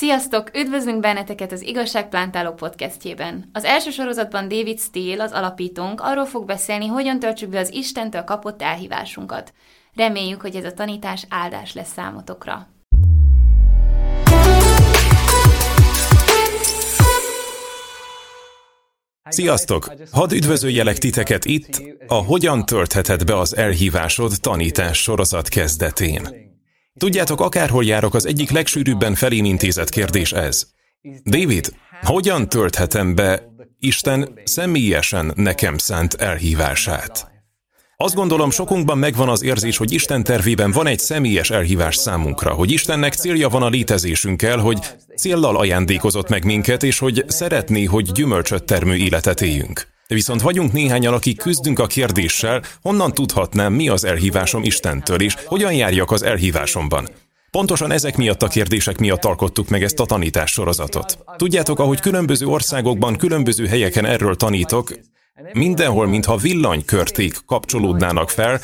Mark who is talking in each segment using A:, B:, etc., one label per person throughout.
A: Sziasztok! Üdvözlünk benneteket az Igazságplántáló podcastjében. Az első sorozatban David Steele, az alapítónk, arról fog beszélni, hogyan töltsük be az Istentől kapott elhívásunkat. Reméljük, hogy ez a tanítás áldás lesz számotokra.
B: Sziasztok! Hadd üdvözöljelek titeket itt, a Hogyan töltheted be az elhívásod tanítás sorozat kezdetén. Tudjátok, akárhol járok, az egyik legsűrűbben felém intézett kérdés ez. David, hogyan tölthetem be Isten személyesen nekem szánt elhívását? Azt gondolom, sokunkban megvan az érzés, hogy Isten tervében van egy személyes elhívás számunkra, hogy Istennek célja van a létezésünkkel, hogy céllal ajándékozott meg minket, és hogy szeretné, hogy gyümölcsöt termő életet éljünk. Viszont vagyunk néhányan, akik küzdünk a kérdéssel, honnan tudhatnám, mi az elhívásom Istentől, és hogyan járjak az elhívásomban. Pontosan ezek miatt a kérdések miatt alkottuk meg ezt a tanítás sorozatot. Tudjátok, ahogy különböző országokban, különböző helyeken erről tanítok, mindenhol, mintha villanykörték kapcsolódnának fel,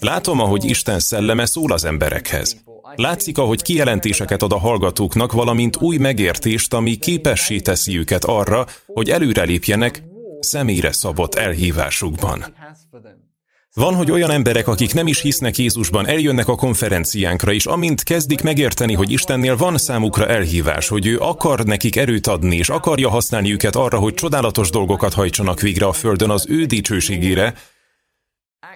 B: látom, ahogy Isten szelleme szól az emberekhez. Látszik, ahogy kijelentéseket ad a hallgatóknak, valamint új megértést, ami képessé teszi őket arra, hogy előrelépjenek személyre szabott elhívásukban. Van, hogy olyan emberek, akik nem is hisznek Jézusban, eljönnek a konferenciánkra, és amint kezdik megérteni, hogy Istennél van számukra elhívás, hogy ő akar nekik erőt adni, és akarja használni őket arra, hogy csodálatos dolgokat hajtsanak végre a Földön az ő dicsőségére,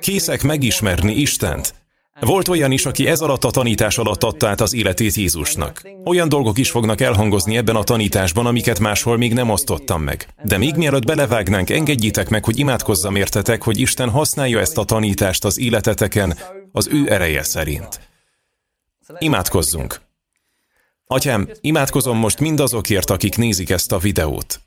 B: készek megismerni Istent, volt olyan is, aki ez alatt a tanítás alatt adta át az életét Jézusnak. Olyan dolgok is fognak elhangozni ebben a tanításban, amiket máshol még nem osztottam meg. De még mielőtt belevágnánk, engedjétek meg, hogy imádkozzam értetek, hogy Isten használja ezt a tanítást az életeteken az ő ereje szerint. Imádkozzunk! Atyám, imádkozom most mindazokért, akik nézik ezt a videót.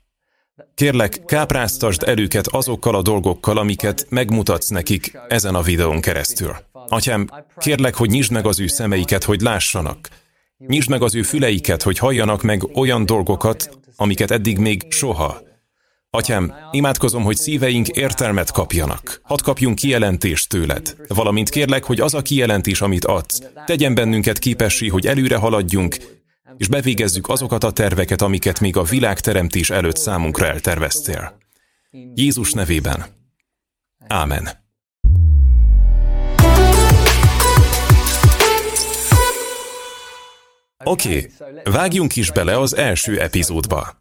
B: Kérlek, kápráztasd el őket azokkal a dolgokkal, amiket megmutatsz nekik ezen a videón keresztül. Atyám, kérlek, hogy nyisd meg az ő szemeiket, hogy lássanak. Nyisd meg az ő füleiket, hogy halljanak meg olyan dolgokat, amiket eddig még soha. Atyám, imádkozom, hogy szíveink értelmet kapjanak. Hadd kapjunk kijelentést tőled. Valamint kérlek, hogy az a kijelentés, amit adsz, tegyen bennünket képessé, hogy előre haladjunk, és bevégezzük azokat a terveket, amiket még a világteremtés előtt számunkra elterveztél. Jézus nevében. Ámen. Oké, vágjunk is bele az első epizódba.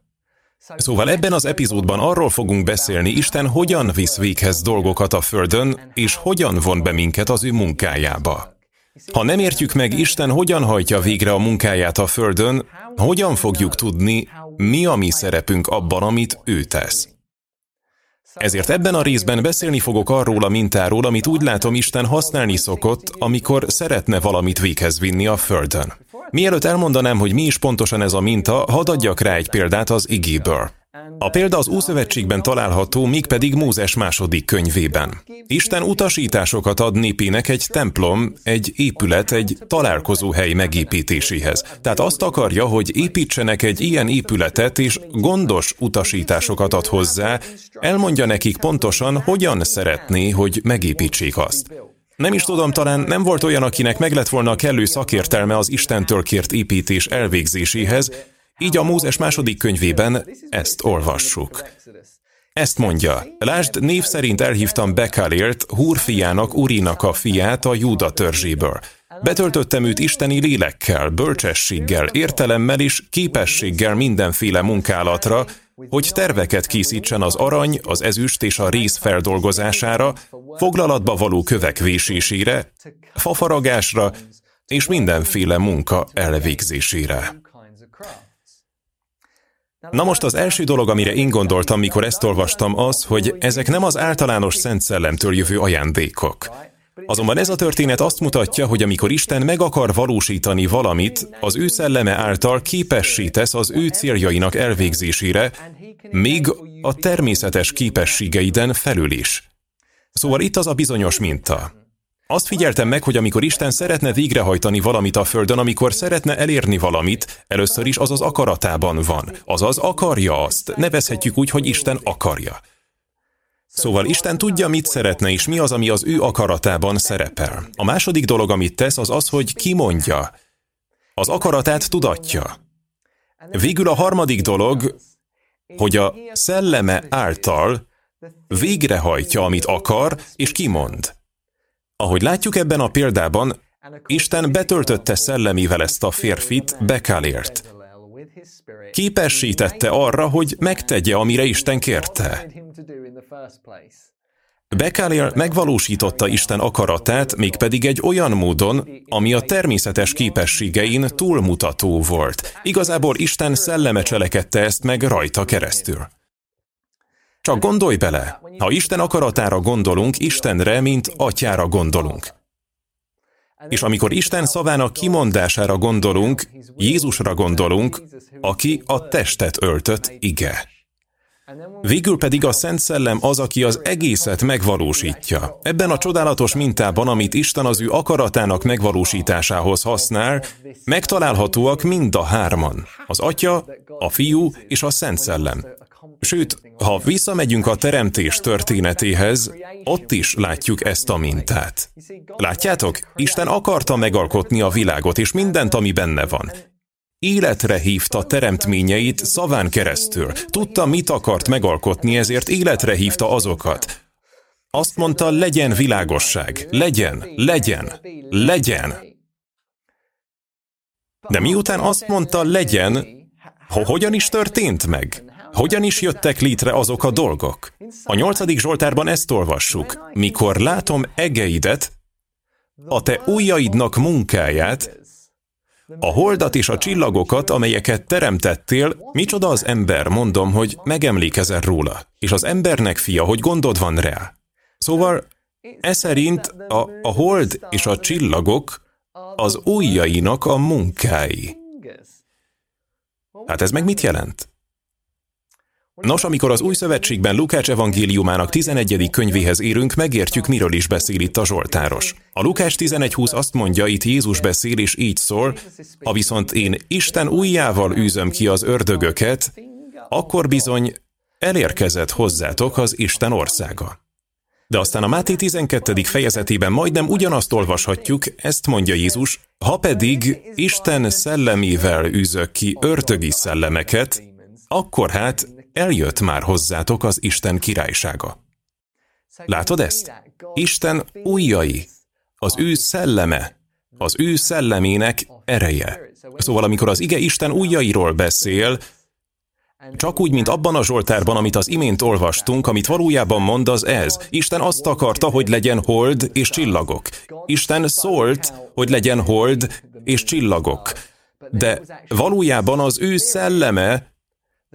B: Szóval ebben az epizódban arról fogunk beszélni, Isten hogyan visz véghez dolgokat a Földön, és hogyan von be minket az ő munkájába. Ha nem értjük meg Isten hogyan hajtja végre a munkáját a Földön, hogyan fogjuk tudni, mi a mi szerepünk abban, amit ő tesz. Ezért ebben a részben beszélni fogok arról a mintáról, amit úgy látom Isten használni szokott, amikor szeretne valamit véghez vinni a Földön. Mielőtt elmondanám, hogy mi is pontosan ez a minta, hadd adjak rá egy példát az igéből. A példa az Ószövetségben található, mégpedig Mózes második könyvében. Isten utasításokat ad népének egy templom, egy épület, egy találkozóhely megépítéséhez. Tehát azt akarja, hogy építsenek egy ilyen épületet, és gondos utasításokat ad hozzá, elmondja nekik pontosan, hogyan szeretné, hogy megépítsék azt. Nem is tudom, talán nem volt olyan, akinek meg lett volna kellő szakértelme az Istentől kért építés elvégzéséhez, így a Mózes második könyvében ezt olvassuk. Ezt mondja, lásd, név szerint elhívtam Bekalért, Húr fiának, Urinak a fiát a Júda törzséből. Betöltöttem őt isteni lélekkel, bölcsességgel, értelemmel és képességgel mindenféle munkálatra, hogy terveket készítsen az arany, az ezüst és a rész feldolgozására, foglalatba való kövek vésésére, fafaragásra és mindenféle munka elvégzésére. Na most az első dolog, amire én gondoltam, mikor ezt olvastam, az, hogy ezek nem az általános Szent Szellemtől jövő ajándékok. Azonban ez a történet azt mutatja, hogy amikor Isten meg akar valósítani valamit, az ő szelleme által képessé tesz az ő céljainak elvégzésére, még a természetes képességeiden felül is. Szóval itt az a bizonyos minta. Azt figyeltem meg, hogy amikor Isten szeretne végrehajtani valamit a Földön, amikor szeretne elérni valamit, először is az az akaratában van. Azaz akarja azt. Nevezhetjük úgy, hogy Isten akarja. Szóval Isten tudja, mit szeretne, és mi az, ami az ő akaratában szerepel. A második dolog, amit tesz, az az, hogy kimondja. Az akaratát tudatja. Végül a harmadik dolog, hogy a szelleme által végrehajtja, amit akar, és kimond. Ahogy látjuk ebben a példában, Isten betöltötte szellemével ezt a férfit, Bekálért. Képesítette arra, hogy megtegye, amire Isten kérte. Bekálél megvalósította Isten akaratát, mégpedig egy olyan módon, ami a természetes képességein túlmutató volt. Igazából Isten szelleme cselekedte ezt meg rajta keresztül. Csak gondolj bele, ha Isten akaratára gondolunk, Istenre, mint atyára gondolunk. És amikor Isten szavának kimondására gondolunk, Jézusra gondolunk, aki a testet öltött ige. Végül pedig a Szent Szellem az, aki az egészet megvalósítja. Ebben a csodálatos mintában, amit Isten az ő akaratának megvalósításához használ, megtalálhatóak mind a hárman. Az Atya, a Fiú és a Szent Szellem. Sőt, ha visszamegyünk a teremtés történetéhez, ott is látjuk ezt a mintát. Látjátok? Isten akarta megalkotni a világot és mindent, ami benne van. Életre hívta teremtményeit szaván keresztül. Tudta, mit akart megalkotni, ezért életre hívta azokat. Azt mondta, legyen világosság, legyen, legyen, legyen. De miután azt mondta, legyen, hogyan is történt meg? Hogyan is jöttek létre azok a dolgok? A nyolcadik Zsoltárban ezt olvassuk. Mikor látom egeidet, a te ujjaidnak munkáját, a holdat és a csillagokat, amelyeket teremtettél, micsoda az ember, mondom, hogy megemlékezel róla, és az embernek fia, hogy gondod van rá. Szóval, e szerint a, a hold és a csillagok az ujjainak a munkái. Hát ez meg mit jelent? Nos, amikor az új szövetségben Lukács evangéliumának 11. könyvéhez érünk, megértjük, miről is beszél itt a Zsoltáros. A Lukács 11.20 azt mondja, itt Jézus beszél, és így szól, ha viszont én Isten ujjával űzöm ki az ördögöket, akkor bizony elérkezett hozzátok az Isten országa. De aztán a Máté 12. fejezetében majdnem ugyanazt olvashatjuk, ezt mondja Jézus, ha pedig Isten szellemével űzök ki ördögi szellemeket, akkor hát eljött már hozzátok az Isten királysága. Látod ezt? Isten ujjai, az ő szelleme, az ő szellemének ereje. Szóval amikor az ige Isten ujjairól beszél, csak úgy, mint abban a Zsoltárban, amit az imént olvastunk, amit valójában mond, az ez. Isten azt akarta, hogy legyen hold és csillagok. Isten szólt, hogy legyen hold és csillagok. De valójában az ő szelleme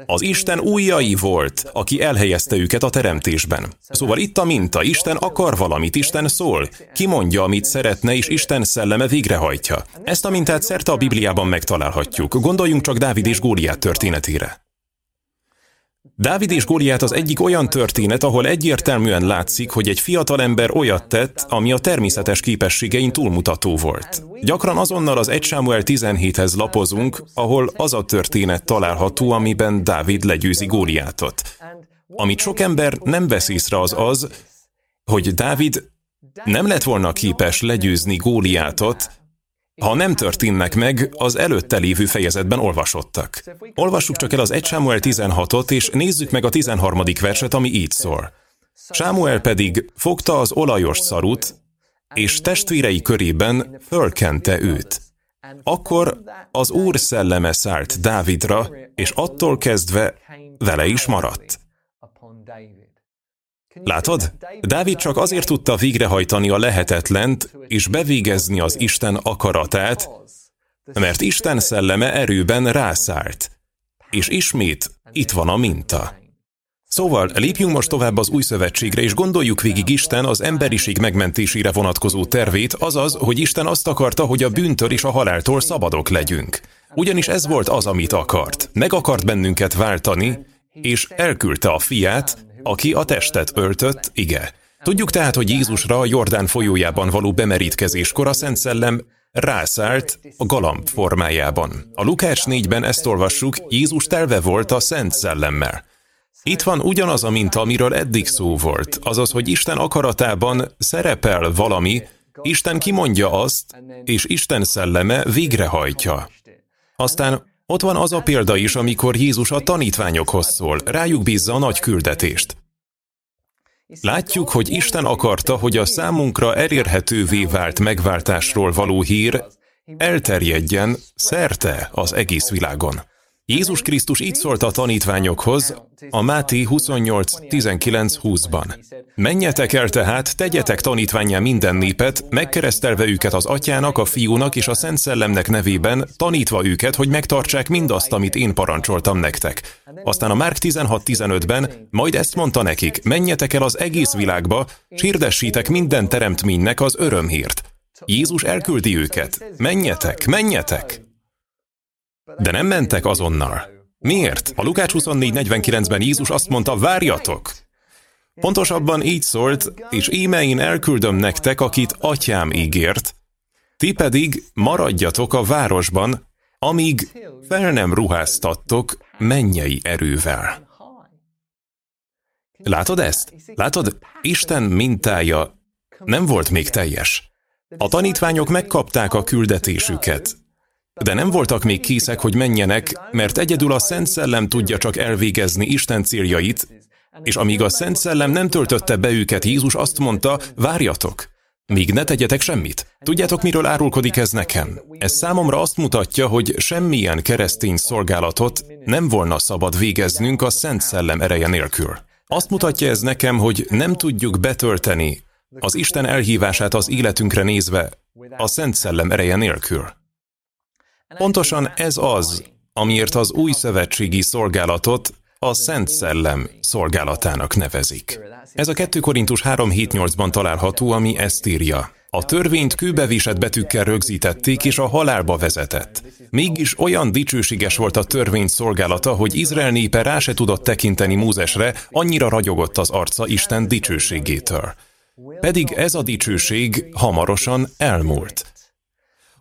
B: az Isten újjai volt, aki elhelyezte őket a teremtésben. Szóval itt a minta, Isten akar valamit, Isten szól, kimondja, amit szeretne, és Isten szelleme végrehajtja. Ezt a mintát szerte a Bibliában megtalálhatjuk. Gondoljunk csak Dávid és Góliát történetére. Dávid és Góliát az egyik olyan történet, ahol egyértelműen látszik, hogy egy fiatal ember olyat tett, ami a természetes képességein túlmutató volt. Gyakran azonnal az 1 Sámuel 17-hez lapozunk, ahol az a történet található, amiben Dávid legyőzi Góliátot. Amit sok ember nem vesz észre az az, hogy Dávid nem lett volna képes legyőzni Góliátot, ha nem történnek meg, az előtte lévő fejezetben olvasottak. Olvassuk csak el az 1 Sámuel 16-ot, és nézzük meg a 13. verset, ami így szól. Sámuel pedig fogta az olajos szarut, és testvérei körében fölkente őt. Akkor az Úr szelleme szállt Dávidra, és attól kezdve vele is maradt. Látod? Dávid csak azért tudta végrehajtani a lehetetlent és bevégezni az Isten akaratát, mert Isten szelleme erőben rászállt. És ismét itt van a minta. Szóval lépjünk most tovább az új szövetségre, és gondoljuk végig Isten az emberiség megmentésére vonatkozó tervét, azaz, hogy Isten azt akarta, hogy a bűntől és a haláltól szabadok legyünk. Ugyanis ez volt az, amit akart. Meg akart bennünket váltani, és elküldte a fiát, aki a testet öltött, ige. Tudjuk tehát, hogy Jézusra a Jordán folyójában való bemerítkezéskor a Szent Szellem rászállt a galamb formájában. A Lukács 4-ben ezt olvassuk, Jézus telve volt a Szent Szellemmel. Itt van ugyanaz a minta, amiről eddig szó volt, azaz, hogy Isten akaratában szerepel valami, Isten kimondja azt, és Isten szelleme végrehajtja. Aztán Ott van az a példa is, amikor Jézus a tanítványokhoz szól, rájuk bízza a nagy küldetést. Látjuk, hogy Isten akarta, hogy a számunkra elérhetővé vált megváltásról való hír elterjedjen szerte az egész világon. Jézus Krisztus így szólt a tanítványokhoz a Máté 28.19.20-ban. Menjetek el tehát, tegyetek tanítványá minden népet, megkeresztelve őket az atyának, a fiúnak és a Szent Szellemnek nevében, tanítva őket, hogy megtartsák mindazt, amit én parancsoltam nektek. Aztán a Márk 16.15-ben majd ezt mondta nekik, menjetek el az egész világba, hirdessétek minden teremtménynek az örömhírt. Jézus elküldi őket. Menjetek, menjetek! De nem mentek azonnal. Miért? A Lukács 24.49-ben Jézus azt mondta, várjatok! Pontosabban így szólt, és íme én elküldöm nektek, akit atyám ígért, ti pedig maradjatok a városban, amíg fel nem ruháztattok mennyei erővel. Látod ezt? Látod, Isten mintája nem volt még teljes. A tanítványok megkapták a küldetésüket, de nem voltak még készek, hogy menjenek, mert egyedül a Szent Szellem tudja csak elvégezni Isten céljait, és amíg a Szent Szellem nem töltötte be őket, Jézus azt mondta, várjatok, míg ne tegyetek semmit. Tudjátok, miről árulkodik ez nekem? Ez számomra azt mutatja, hogy semmilyen keresztény szolgálatot nem volna szabad végeznünk a Szent Szellem ereje nélkül. Azt mutatja ez nekem, hogy nem tudjuk betölteni az Isten elhívását az életünkre nézve a Szent Szellem ereje nélkül. Pontosan ez az, amiért az új szövetségi szolgálatot a Szent Szellem szolgálatának nevezik. Ez a 2 Korintus 3.7.8-ban található, ami ezt írja. A törvényt kőbevisett betűkkel rögzítették, és a halálba vezetett. Mégis olyan dicsőséges volt a törvény szolgálata, hogy Izrael népe rá se tudott tekinteni Mózesre, annyira ragyogott az arca Isten dicsőségétől. Pedig ez a dicsőség hamarosan elmúlt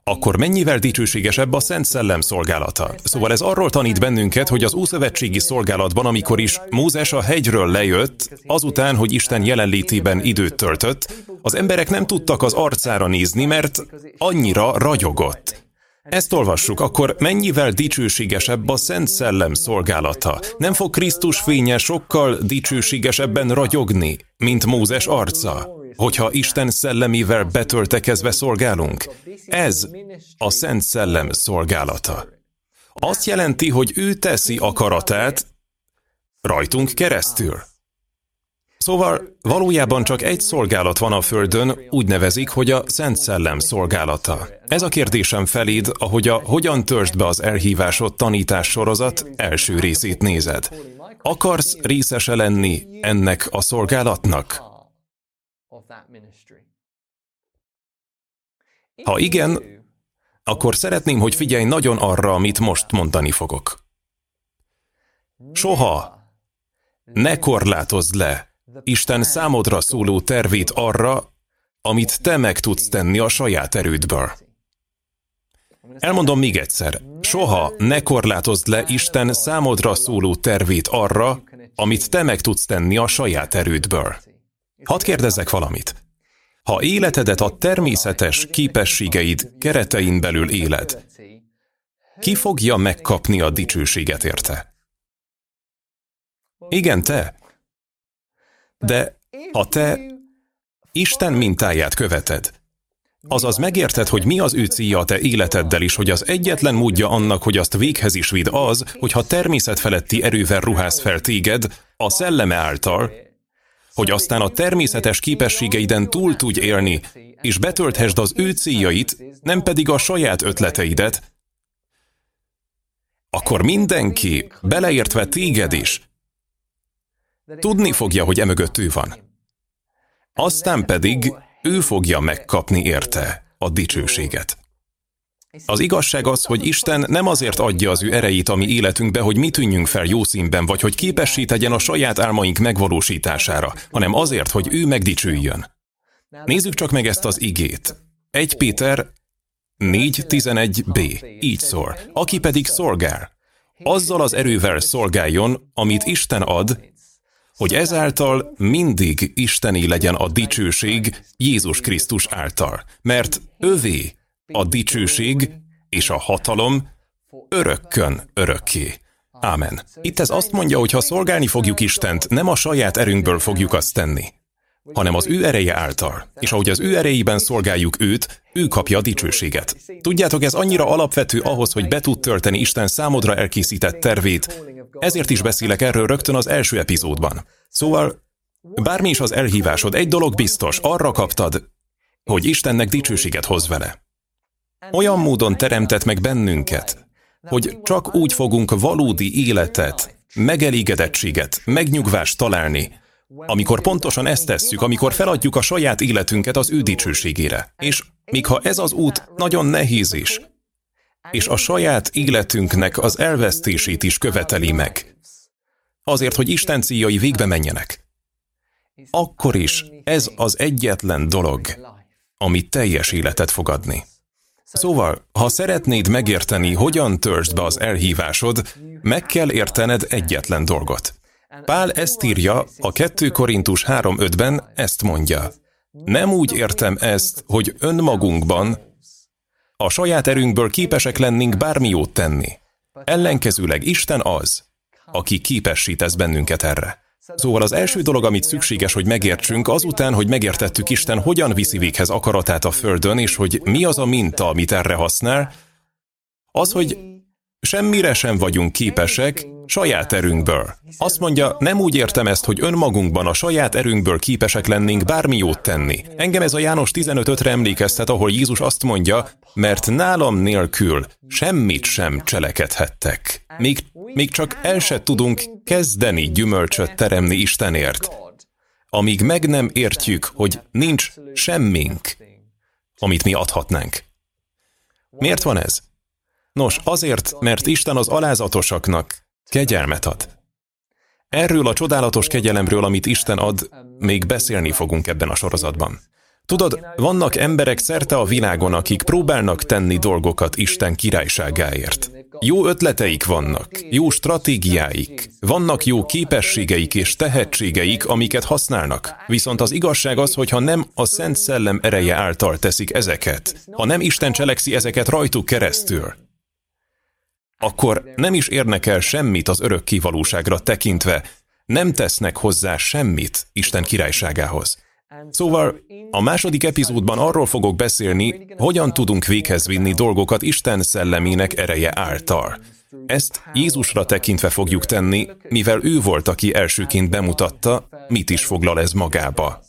B: akkor mennyivel dicsőségesebb a Szent Szellem szolgálata? Szóval ez arról tanít bennünket, hogy az Ószövetségi szolgálatban, amikor is Mózes a hegyről lejött, azután, hogy Isten jelenlétében időt töltött, az emberek nem tudtak az arcára nézni, mert annyira ragyogott. Ezt olvassuk, akkor mennyivel dicsőségesebb a Szent Szellem szolgálata? Nem fog Krisztus fénye sokkal dicsőségesebben ragyogni, mint Mózes arca? hogyha Isten szellemével betöltekezve szolgálunk. Ez a Szent Szellem szolgálata. Azt jelenti, hogy ő teszi akaratát rajtunk keresztül. Szóval valójában csak egy szolgálat van a Földön, úgy nevezik, hogy a Szent Szellem szolgálata. Ez a kérdésem feléd, ahogy a Hogyan törzsd be az elhívásod tanítás sorozat első részét nézed. Akarsz részese lenni ennek a szolgálatnak? Ha igen, akkor szeretném, hogy figyelj nagyon arra, amit most mondani fogok. Soha ne korlátozd le Isten számodra szóló tervét arra, amit te meg tudsz tenni a saját erődből. Elmondom még egyszer, soha ne korlátozd le Isten számodra szóló tervét arra, amit te meg tudsz tenni a saját erődből. Hadd kérdezzek valamit. Ha életedet a természetes képességeid keretein belül éled, ki fogja megkapni a dicsőséget érte? Igen, te. De ha te Isten mintáját követed, azaz megérted, hogy mi az ő célja a te életeddel is, hogy az egyetlen módja annak, hogy azt véghez is vidd az, hogyha természetfeletti erővel ruház fel téged, a szelleme által, hogy aztán a természetes képességeiden túl tudj élni, és betölthesd az ő céljait, nem pedig a saját ötleteidet, akkor mindenki, beleértve téged is, tudni fogja, hogy emögött ő van. Aztán pedig ő fogja megkapni érte a dicsőséget. Az igazság az, hogy Isten nem azért adja az ő erejét a mi életünkbe, hogy mi tűnjünk fel jó színben, vagy hogy képessé tegyen a saját álmaink megvalósítására, hanem azért, hogy ő megdicsüljön. Nézzük csak meg ezt az igét. 1 Péter 4.11b. Így szól. Aki pedig szolgál, azzal az erővel szolgáljon, amit Isten ad, hogy ezáltal mindig Isteni legyen a dicsőség Jézus Krisztus által. Mert övé a dicsőség és a hatalom örökkön örökké. Ámen. Itt ez azt mondja, hogy ha szolgálni fogjuk Istent, nem a saját erőnkből fogjuk azt tenni, hanem az ő ereje által. És ahogy az ő erejében szolgáljuk őt, ő kapja a dicsőséget. Tudjátok, ez annyira alapvető ahhoz, hogy be tud tölteni Isten számodra elkészített tervét, ezért is beszélek erről rögtön az első epizódban. Szóval, bármi is az elhívásod, egy dolog biztos, arra kaptad, hogy Istennek dicsőséget hoz vele. Olyan módon teremtett meg bennünket, hogy csak úgy fogunk valódi életet, megelégedettséget, megnyugvást találni, amikor pontosan ezt tesszük, amikor feladjuk a saját életünket az ő dicsőségére. És míg ha ez az út nagyon nehéz is, és a saját életünknek az elvesztését is követeli meg, azért, hogy Isten céljai végbe menjenek, akkor is ez az egyetlen dolog, ami teljes életet fog adni. Szóval, ha szeretnéd megérteni, hogyan törzsd be az elhívásod, meg kell értened egyetlen dolgot. Pál ezt írja, a 2 Korintus 3.5-ben ezt mondja. Nem úgy értem ezt, hogy önmagunkban, a saját erőnkből képesek lennénk bármi jót tenni. Ellenkezőleg Isten az, aki képesítesz bennünket erre. Szóval az első dolog, amit szükséges, hogy megértsünk, azután, hogy megértettük Isten, hogyan viszi véghez akaratát a Földön, és hogy mi az a minta, amit erre használ, az, hogy semmire sem vagyunk képesek saját erőnkből. Azt mondja, nem úgy értem ezt, hogy önmagunkban a saját erőnkből képesek lennénk bármi jót tenni. Engem ez a János 15.5-re emlékeztet, ahol Jézus azt mondja, mert nálam nélkül semmit sem cselekedhettek. Még, még csak el se tudunk kezdeni gyümölcsöt teremni Istenért, amíg meg nem értjük, hogy nincs semmink, amit mi adhatnánk. Miért van ez? Nos, azért, mert Isten az alázatosaknak kegyelmet ad. Erről a csodálatos kegyelemről, amit Isten ad, még beszélni fogunk ebben a sorozatban. Tudod, vannak emberek szerte a világon, akik próbálnak tenni dolgokat Isten királyságáért. Jó ötleteik vannak, jó stratégiáik, vannak jó képességeik és tehetségeik, amiket használnak. Viszont az igazság az, hogy ha nem a Szent Szellem ereje által teszik ezeket, ha nem Isten cselekszi ezeket rajtuk keresztül, akkor nem is érnek el semmit az örök kivalóságra tekintve, nem tesznek hozzá semmit Isten királyságához. Szóval a második epizódban arról fogok beszélni, hogyan tudunk véghez vinni dolgokat Isten szellemének ereje által. Ezt Jézusra tekintve fogjuk tenni, mivel ő volt, aki elsőként bemutatta, mit is foglal ez magába.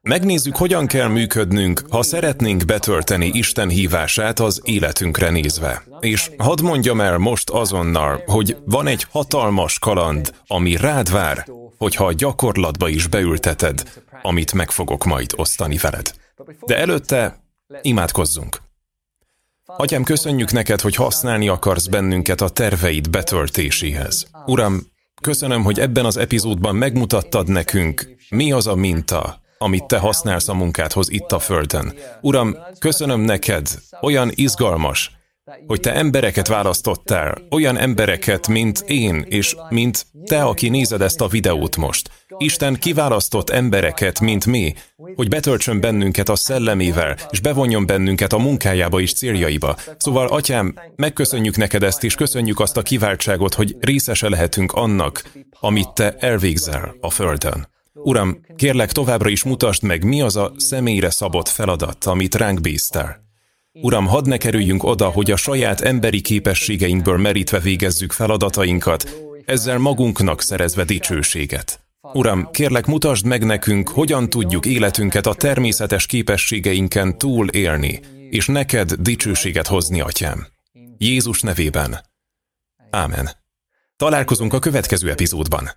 B: Megnézzük, hogyan kell működnünk, ha szeretnénk betölteni Isten hívását az életünkre nézve. És hadd mondjam el most azonnal, hogy van egy hatalmas kaland, ami rád vár, hogyha a gyakorlatba is beülteted, amit meg fogok majd osztani veled. De előtte imádkozzunk. Atyám, köszönjük neked, hogy használni akarsz bennünket a terveid betöltéséhez. Uram, köszönöm, hogy ebben az epizódban megmutattad nekünk, mi az a minta, amit te használsz a munkádhoz itt a földön. Uram, köszönöm neked, olyan izgalmas, hogy te embereket választottál, olyan embereket, mint én, és mint te, aki nézed ezt a videót most. Isten kiválasztott embereket, mint mi, hogy betöltsön bennünket a szellemével, és bevonjon bennünket a munkájába és céljaiba. Szóval, atyám, megköszönjük neked ezt, és köszönjük azt a kiváltságot, hogy részese lehetünk annak, amit te elvégzel a Földön. Uram, kérlek továbbra is mutasd meg, mi az a személyre szabott feladat, amit ránk bíztál. Uram, hadd ne kerüljünk oda, hogy a saját emberi képességeinkből merítve végezzük feladatainkat, ezzel magunknak szerezve dicsőséget. Uram, kérlek mutasd meg nekünk, hogyan tudjuk életünket a természetes képességeinken túl élni, és neked dicsőséget hozni, atyám. Jézus nevében. Ámen. Találkozunk a következő epizódban.